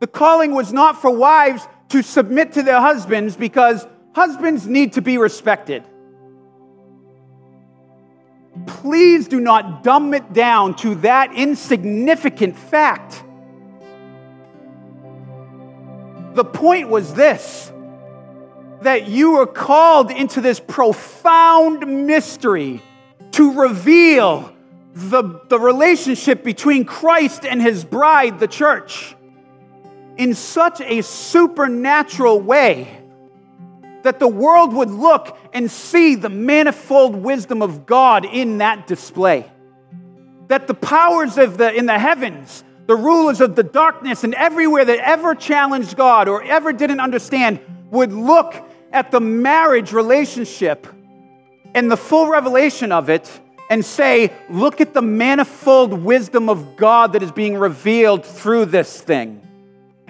The calling was not for wives to submit to their husbands because Husbands need to be respected. Please do not dumb it down to that insignificant fact. The point was this that you were called into this profound mystery to reveal the, the relationship between Christ and his bride, the church, in such a supernatural way that the world would look and see the manifold wisdom of God in that display. That the powers of the, in the heavens, the rulers of the darkness, and everywhere that ever challenged God or ever didn't understand would look at the marriage relationship and the full revelation of it and say, Look at the manifold wisdom of God that is being revealed through this thing.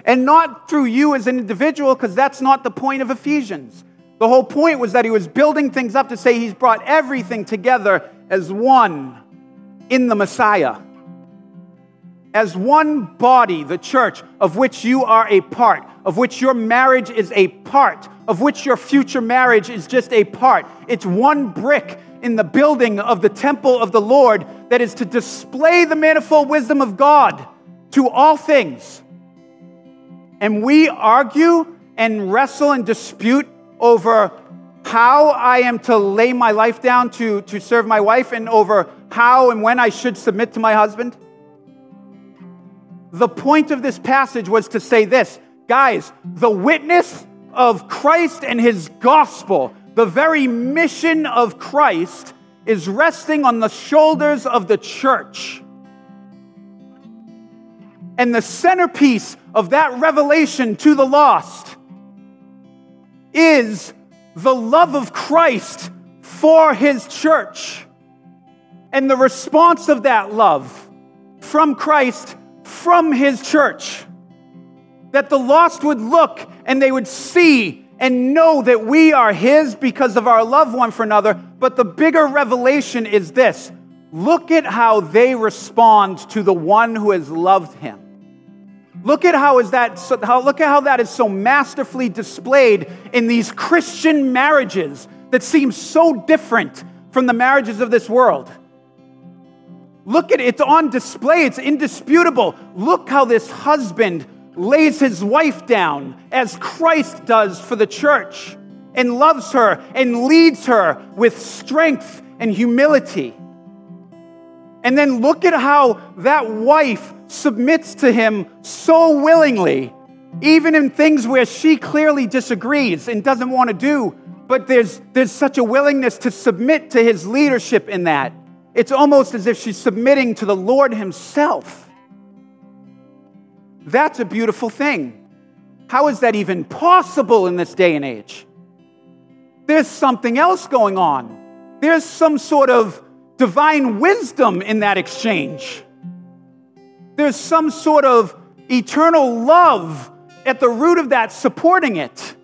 And not through you as an individual, because that's not the point of Ephesians. The whole point was that he was building things up to say he's brought everything together as one in the Messiah. As one body, the church, of which you are a part, of which your marriage is a part, of which your future marriage is just a part. It's one brick in the building of the temple of the Lord that is to display the manifold wisdom of God to all things. And we argue and wrestle and dispute over how I am to lay my life down to, to serve my wife and over how and when I should submit to my husband. The point of this passage was to say this guys, the witness of Christ and his gospel, the very mission of Christ, is resting on the shoulders of the church. And the centerpiece of that revelation to the lost is the love of Christ for his church and the response of that love from Christ from his church. That the lost would look and they would see and know that we are his because of our love one for another. But the bigger revelation is this look at how they respond to the one who has loved him. Look at how is that how, look at how that is so masterfully displayed in these Christian marriages that seem so different from the marriages of this world. Look at it, it's on display, it's indisputable. Look how this husband lays his wife down as Christ does for the church and loves her and leads her with strength and humility. And then look at how that wife submits to him so willingly, even in things where she clearly disagrees and doesn't want to do. But there's, there's such a willingness to submit to his leadership in that. It's almost as if she's submitting to the Lord Himself. That's a beautiful thing. How is that even possible in this day and age? There's something else going on. There's some sort of divine wisdom in that exchange. There's some sort of eternal love at the root of that supporting it.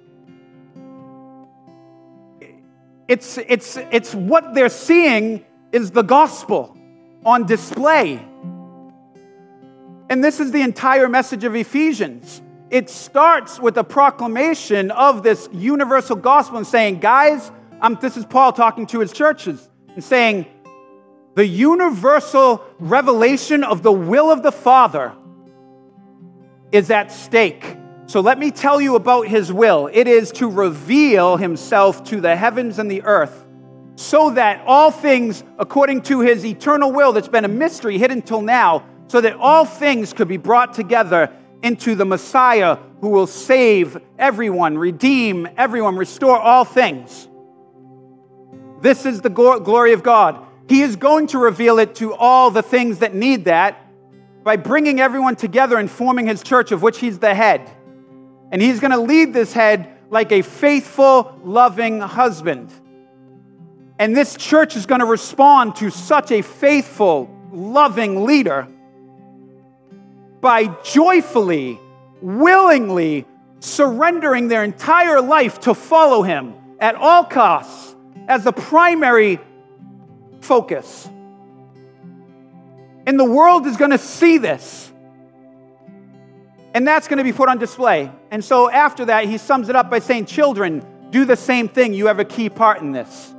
It's, it's, it's what they're seeing is the gospel on display. And this is the entire message of Ephesians. It starts with a proclamation of this universal gospel and saying, guys, um, this is Paul talking to his churches and saying, the universal revelation of the will of the Father is at stake. So let me tell you about his will. It is to reveal himself to the heavens and the earth so that all things, according to his eternal will that's been a mystery hidden till now, so that all things could be brought together into the Messiah who will save everyone, redeem everyone, restore all things. This is the glory of God. He is going to reveal it to all the things that need that by bringing everyone together and forming his church, of which he's the head. And he's going to lead this head like a faithful, loving husband. And this church is going to respond to such a faithful, loving leader by joyfully, willingly surrendering their entire life to follow him at all costs as the primary focus. And the world is going to see this. And that's going to be put on display. And so after that, he sums it up by saying, Children, do the same thing. You have a key part in this.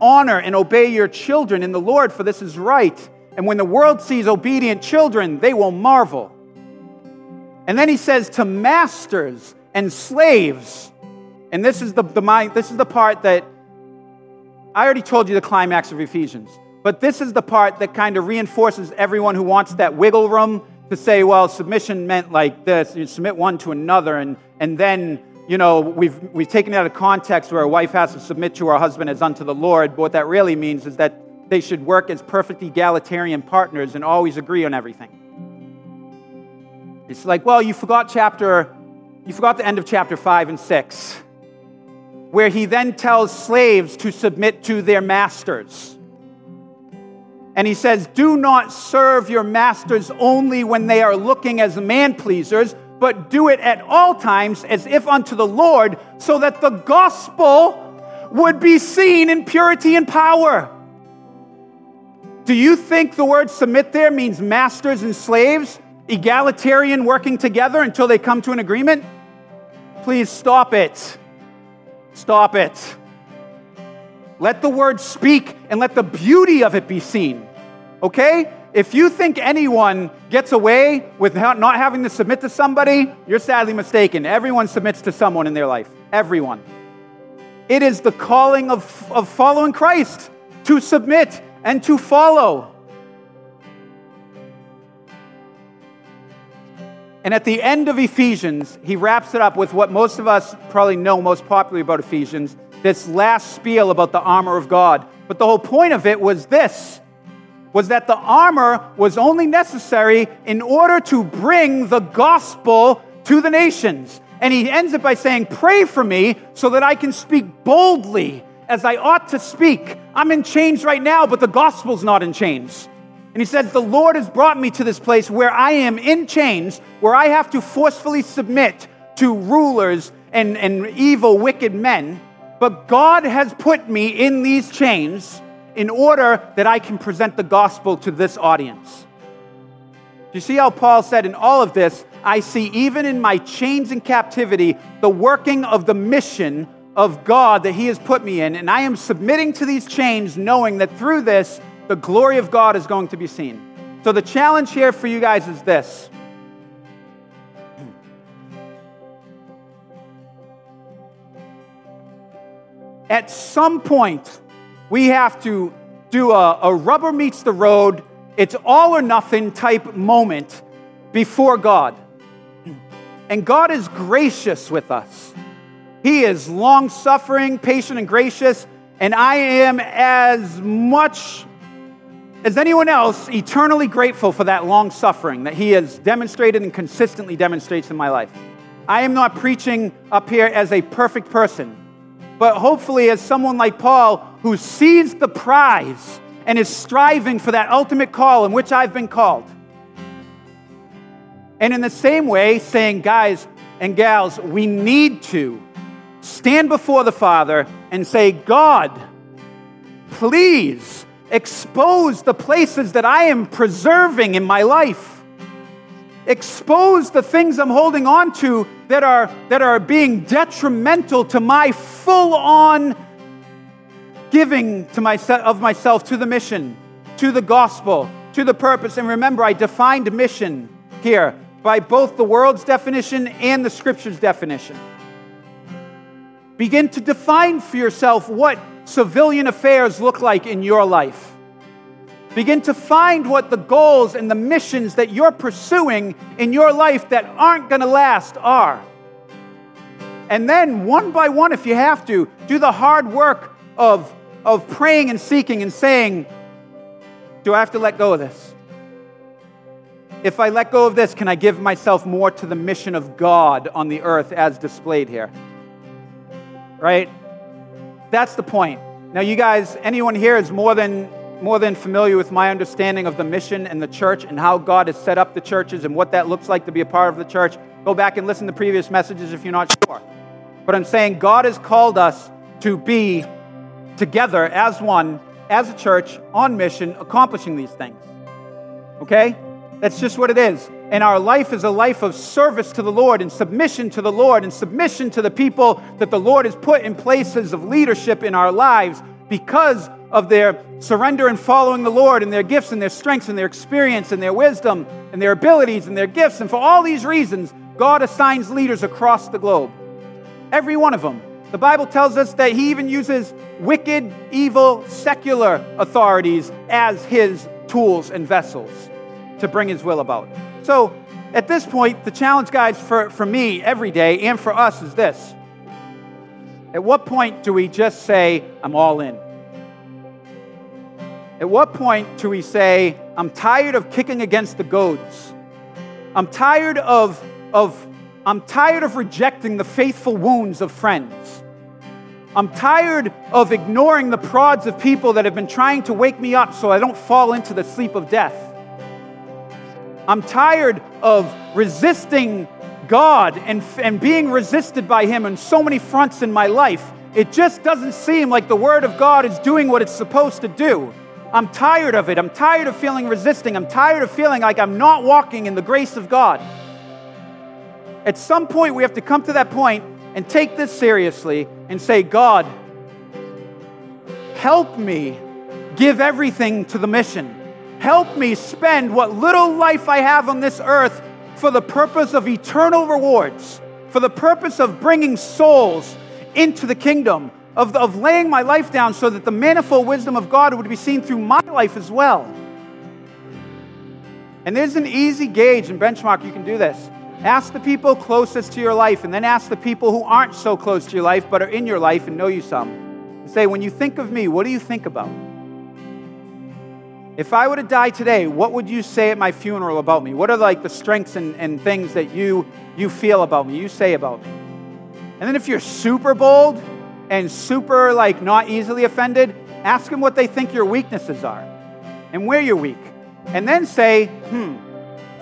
Honor and obey your children in the Lord, for this is right. And when the world sees obedient children, they will marvel. And then he says to masters and slaves. And this is the, the, this is the part that I already told you the climax of Ephesians, but this is the part that kind of reinforces everyone who wants that wiggle room to say, well, submission meant like this, you submit one to another, and, and then, you know, we've, we've taken it out of context where a wife has to submit to her husband as unto the Lord, but what that really means is that they should work as perfect egalitarian partners and always agree on everything. It's like, well, you forgot chapter, you forgot the end of chapter 5 and 6 where he then tells slaves to submit to their masters. And he says, Do not serve your masters only when they are looking as man pleasers, but do it at all times as if unto the Lord, so that the gospel would be seen in purity and power. Do you think the word submit there means masters and slaves, egalitarian working together until they come to an agreement? Please stop it. Stop it. Let the word speak and let the beauty of it be seen. Okay? If you think anyone gets away with not having to submit to somebody, you're sadly mistaken. Everyone submits to someone in their life. Everyone. It is the calling of, of following Christ to submit and to follow. And at the end of Ephesians, he wraps it up with what most of us probably know most popularly about Ephesians this last spiel about the armor of God. But the whole point of it was this was that the armor was only necessary in order to bring the gospel to the nations. And he ends it by saying, Pray for me so that I can speak boldly as I ought to speak. I'm in chains right now, but the gospel's not in chains. And he says, The Lord has brought me to this place where I am in chains, where I have to forcefully submit to rulers and, and evil, wicked men. But God has put me in these chains in order that I can present the gospel to this audience. Do you see how Paul said, In all of this, I see even in my chains and captivity the working of the mission of God that He has put me in. And I am submitting to these chains, knowing that through this, the glory of God is going to be seen. So the challenge here for you guys is this. At some point, we have to do a, a rubber meets the road, it's all or nothing type moment before God. And God is gracious with us. He is long suffering, patient, and gracious. And I am as much as anyone else eternally grateful for that long suffering that He has demonstrated and consistently demonstrates in my life. I am not preaching up here as a perfect person, but hopefully as someone like Paul who sees the prize and is striving for that ultimate call in which I've been called. And in the same way, saying, guys and gals, we need to stand before the Father and say, God, please expose the places that I am preserving in my life. Expose the things I'm holding on to that are, that are being detrimental to my full on giving to myself, of myself to the mission, to the gospel, to the purpose. And remember, I defined mission here by both the world's definition and the scripture's definition. Begin to define for yourself what civilian affairs look like in your life. Begin to find what the goals and the missions that you're pursuing in your life that aren't going to last are. And then, one by one, if you have to, do the hard work of, of praying and seeking and saying, Do I have to let go of this? If I let go of this, can I give myself more to the mission of God on the earth as displayed here? Right? That's the point. Now, you guys, anyone here is more than more than familiar with my understanding of the mission and the church and how God has set up the churches and what that looks like to be a part of the church. Go back and listen to previous messages if you're not sure. But I'm saying God has called us to be together as one, as a church, on mission, accomplishing these things. Okay? That's just what it is. And our life is a life of service to the Lord and submission to the Lord and submission to the people that the Lord has put in places of leadership in our lives because of their surrender and following the Lord and their gifts and their strengths and their experience and their wisdom and their abilities and their gifts. And for all these reasons, God assigns leaders across the globe. Every one of them. The Bible tells us that He even uses wicked, evil, secular authorities as His tools and vessels to bring His will about. So, at this point, the challenge, guys, for, for me every day and for us is this. At what point do we just say, I'm all in? At what point do we say, I'm tired of kicking against the goads? I'm tired of, of, I'm tired of rejecting the faithful wounds of friends. I'm tired of ignoring the prods of people that have been trying to wake me up so I don't fall into the sleep of death. I'm tired of resisting God and, and being resisted by Him on so many fronts in my life. It just doesn't seem like the Word of God is doing what it's supposed to do. I'm tired of it. I'm tired of feeling resisting. I'm tired of feeling like I'm not walking in the grace of God. At some point, we have to come to that point and take this seriously and say, God, help me give everything to the mission. Help me spend what little life I have on this earth for the purpose of eternal rewards, for the purpose of bringing souls into the kingdom, of, of laying my life down so that the manifold wisdom of God would be seen through my life as well. And there's an easy gauge and benchmark you can do this. Ask the people closest to your life, and then ask the people who aren't so close to your life but are in your life and know you some. Say, when you think of me, what do you think about? If I were to die today, what would you say at my funeral about me? What are like the strengths and, and things that you, you feel about me, you say about me? And then if you're super bold and super like not easily offended, ask them what they think your weaknesses are and where you're weak. And then say, hmm,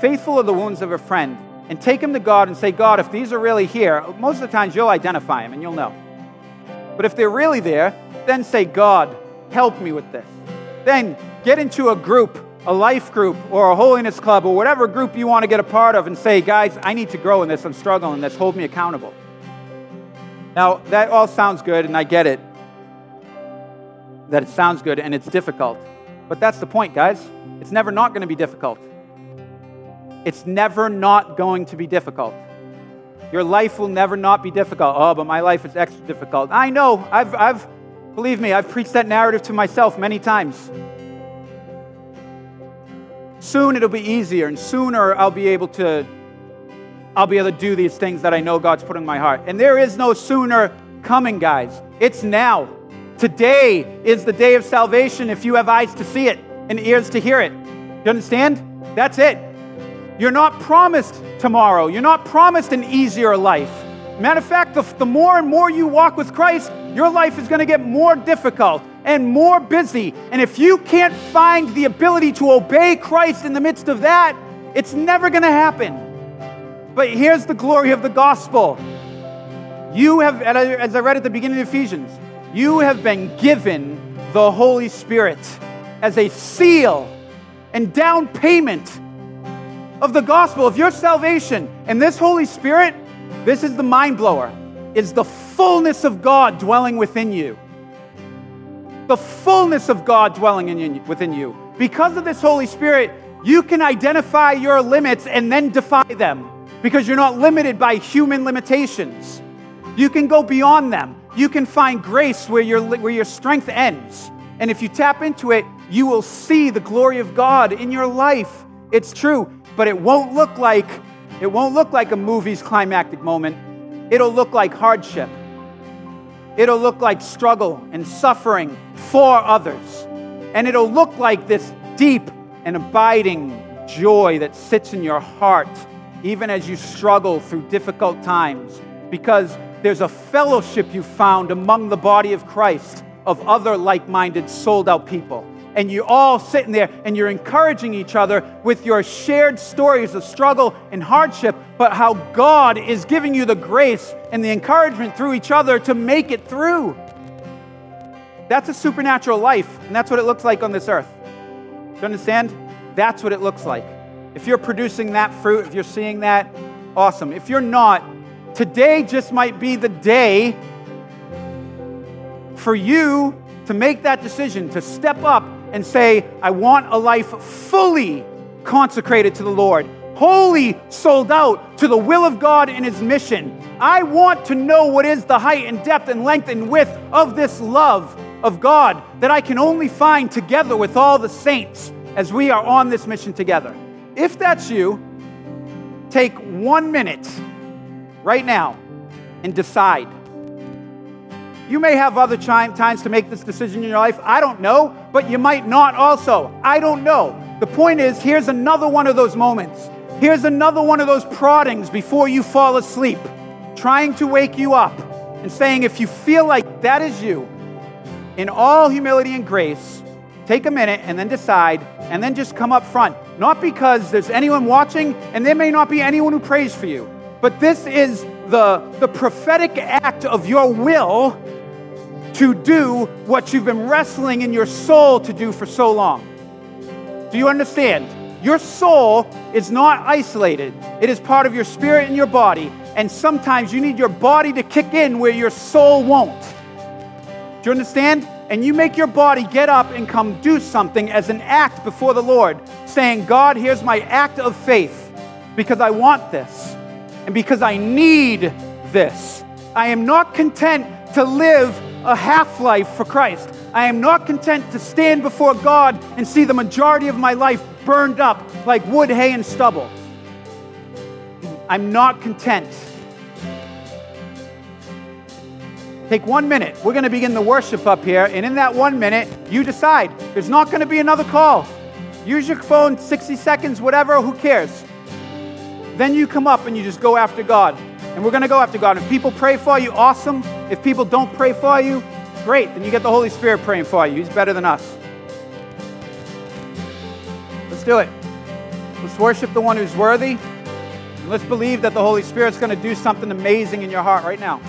faithful are the wounds of a friend and take them to God and say, God, if these are really here, most of the times you'll identify them and you'll know. But if they're really there, then say, God, help me with this. Then get into a group, a life group, or a holiness club, or whatever group you want to get a part of and say, guys, I need to grow in this. I'm struggling in this. Hold me accountable. Now, that all sounds good, and I get it. That it sounds good and it's difficult. But that's the point, guys. It's never not going to be difficult. It's never not going to be difficult. Your life will never not be difficult. Oh, but my life is extra difficult. I know. I've, I've, believe me, I've preached that narrative to myself many times. Soon it'll be easier, and sooner I'll be able to, I'll be able to do these things that I know God's put in my heart. And there is no sooner coming, guys. It's now. Today is the day of salvation if you have eyes to see it and ears to hear it. You understand? That's it. You're not promised tomorrow. You're not promised an easier life. Matter of fact, the, the more and more you walk with Christ, your life is going to get more difficult and more busy. And if you can't find the ability to obey Christ in the midst of that, it's never going to happen. But here's the glory of the gospel. You have, as I read at the beginning of Ephesians, you have been given the Holy Spirit as a seal and down payment of the gospel, of your salvation. And this Holy Spirit, this is the mind blower, is the fullness of God dwelling within you. The fullness of God dwelling in within you. Because of this Holy Spirit, you can identify your limits and then defy them because you're not limited by human limitations. You can go beyond them. You can find grace where your, where your strength ends. And if you tap into it, you will see the glory of God in your life. It's true but it won't look like it won't look like a movie's climactic moment. It'll look like hardship. It'll look like struggle and suffering for others. And it'll look like this deep and abiding joy that sits in your heart even as you struggle through difficult times because there's a fellowship you found among the body of Christ of other like minded, sold out people and you're all sitting there and you're encouraging each other with your shared stories of struggle and hardship, but how God is giving you the grace and the encouragement through each other to make it through. That's a supernatural life, and that's what it looks like on this earth. Do you understand? That's what it looks like. If you're producing that fruit, if you're seeing that, awesome. If you're not, today just might be the day for you to make that decision, to step up and say, I want a life fully consecrated to the Lord, wholly sold out to the will of God and His mission. I want to know what is the height and depth and length and width of this love of God that I can only find together with all the saints as we are on this mission together. If that's you, take one minute right now and decide you may have other times to make this decision in your life. I don't know, but you might not also. I don't know. The point is, here's another one of those moments. Here's another one of those proddings before you fall asleep, trying to wake you up. and saying, if you feel like that is you, in all humility and grace, take a minute and then decide, and then just come up front. Not because there's anyone watching, and there may not be anyone who prays for you, but this is the, the prophetic act of your will to do what you've been wrestling in your soul to do for so long. Do you understand? Your soul is not isolated, it is part of your spirit and your body. And sometimes you need your body to kick in where your soul won't. Do you understand? And you make your body get up and come do something as an act before the Lord, saying, God, here's my act of faith because I want this and because I need this. I am not content to live a half life for Christ. I am not content to stand before God and see the majority of my life burned up like wood, hay, and stubble. I'm not content. Take one minute. We're going to begin the worship up here, and in that one minute, you decide. There's not going to be another call. Use your phone, 60 seconds, whatever, who cares? Then you come up and you just go after God. And we're going to go after God. If people pray for you, awesome. If people don't pray for you, great. Then you get the Holy Spirit praying for you. He's better than us. Let's do it. Let's worship the one who's worthy. And let's believe that the Holy Spirit's going to do something amazing in your heart right now.